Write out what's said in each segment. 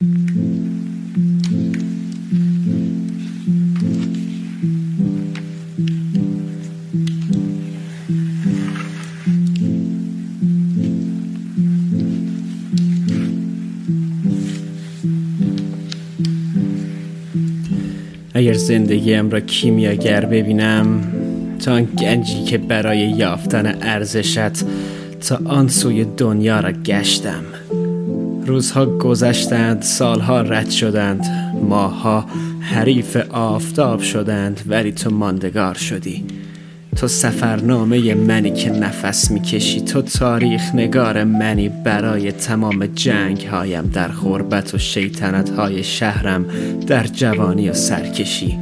اگر زندگیم را کیمیاگر ببینم تا آن گنجی که برای یافتن ارزشت تا آن سوی دنیا را گشتم. روزها گذشتند سالها رد شدند ماها حریف آفتاب شدند ولی تو ماندگار شدی. تو سفرنامه منی که نفس می‌کشی تو تاریخ نگار منی. برای تمام جنگ هایم در غربت و شیطنت های شهرم در جوانی و سرکشی.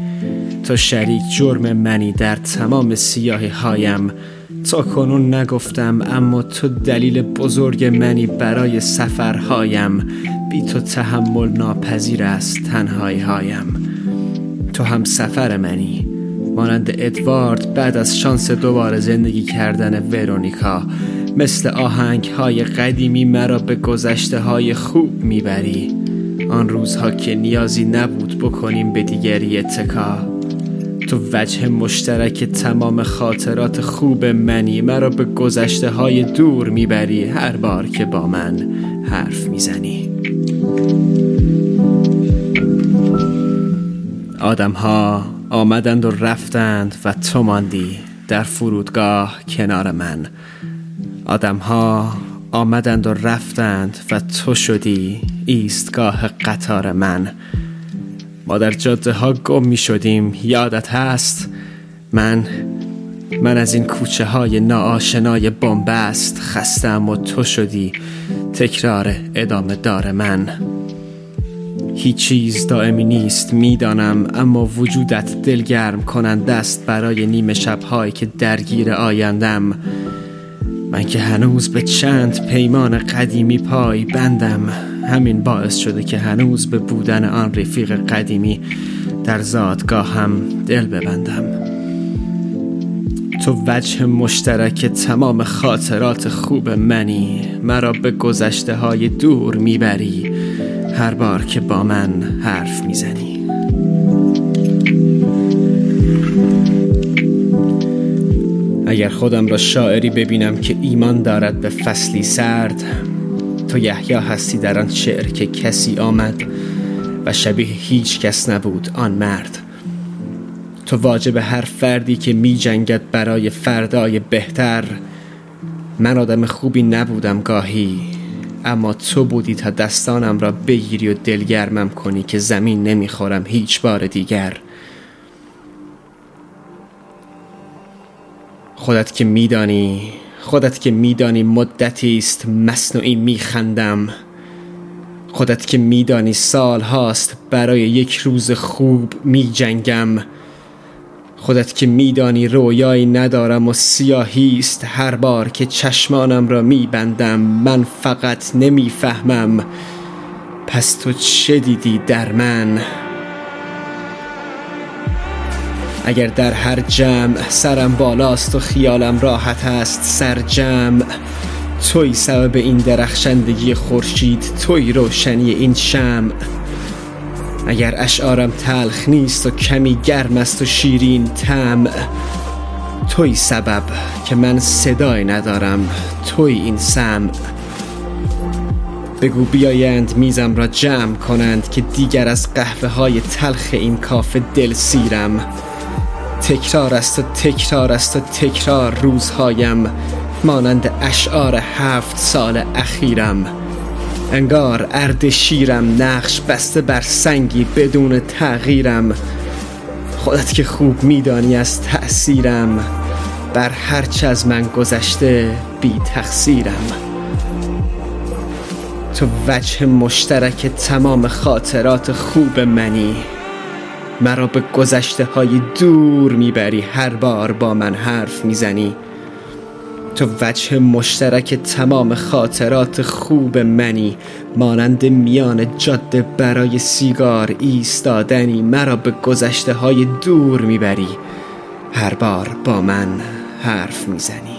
تو شریک جرم منی در تمام سیاهی هایم تا کنون نگفتم اما تو دلیل بزرگ منی برای سفرهایم. بی تو تحمل ناپذیر است تنهایی هایم. تو هم سفر منی مانند ادوارد بعد از شانس دوباره زندگی کردن ورونیکا. مثل آهنگ های قدیمی مرا به گذشته های خوب می‌بری. آن روزها که نیازی نبود بکنیم به دیگری اتکا. تو وجه مشترک تمام خاطرات خوب منی مرا به گذشته های دور می‌بری هر بار که با من حرف می‌زنی. آدم ها آمدند و رفتند و تو ماندی در فرودگاه کنار من. آدم ها آمدند و رفتند و تو شدی ایستگاه قطار من. ما در جاده ها گم می شدیم. یادت هست؟ من من از این کوچه های ناآشنای بنبست خستم و تو شدی تکرار ادامه دار من. هیچ چیز دائمی نیست می‌دانم اما وجودت دلگرم کنند است برای نیمه شبهایی که درگیر آیندم. من که هنوز به چند پیمان قدیمی پای بندم. همین باعث شده که هنوز به بودن آن رفیق قدیمی در زادگاهم دل ببندم. تو وجه مشترک تمام خاطرات خوب منی مرا به گذشته های دور می‌بری هر بار که با من حرف می‌زنی. اگر خودم را شاعری ببینم که ایمان دارد به فصلی سرد تو یحیی هستی در آن شعر که کسی آمد و شبیه هیچ کس نبود آن مرد. تو واجب هر فردی که می جنگد برای فردای بهتر. من آدم خوبی نبودم گاهی اما تو بودی تا دستانم را بگیری و دلگرمم کنی که زمین نمی‌خورم هیچ بار دیگر. خودت که میدانی خودت که میدانی مدتی است مصنوعی میخندم. خودت که میدانی سال هاست برای یک روز خوب میجنگم. خودت که میدانی رویایی ندارم و سیاهی است هر بار که چشمانم را میبندم من فقط نمی‌فهمم. پس تو چه دیدی در من؟ اگر در هر جمع سرم بالاست و خیالم راحت است سر جمع. توی سبب این درخشندگی خورشید توی روشنی این شمع. اگر اشعارم تلخ نیست و کمی گرم است و شیرین تم توی سبب که من صدای ندارم توی این سم بگو بیایند میزم را جمع کنند که دیگر از قهوه های تلخ این کافه دل سیرم. تکرار است و تکرار است و تکرار روزهایم. مانند اشعار هفت سال اخیرم. انگار ارد شیرم نقش بسته بر سنگی بدون تغییرم. خودت که خوب میدانی از تأثیرم. بر هرچه از من گذشته بی تقصیرم. تو وجه مشترک تمام خاطرات خوب منی. مرا به گذشته های دور می‌بری. هر بار با من حرف می‌زنی. تو وجه مشترک تمام خاطرات خوب منی. مانند میان جاده برای سیگار ایستادنی. مرا به گذشته های دور می‌بری. هر بار با من حرف می‌زنی.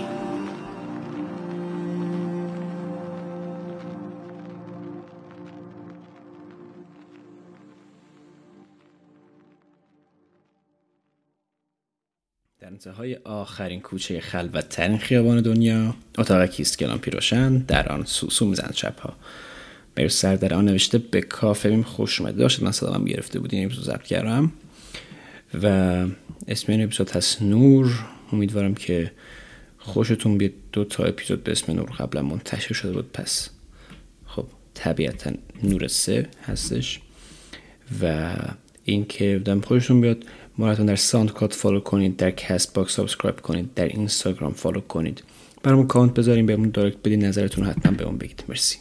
در انتهای آخرین کوچه خلوتترین خیابان دنیا اتاق کیست کلان پیروشن در آن سوسو می‌زند شبها بر سر در آن نوشته به کافه بیم خوش اومده داشت من صدام گرفته بود این کردم. و اسم این اپیزود هست نور. امیدوارم که خوشتون بیاد دو تا اپیزود به اسم نور قبلا منتشر شده بود. پس خب طبیعتا نور سه هستش. و اینکه امیدوارم خوشتون بیاد. ما در SoundCloud follow کنید در CastBox subscribe کنید در اینستاگرام follow کنید. برامون کانت بذاریم بهمون direct بدین نظرتون حتما بهمون بگید. مرسی.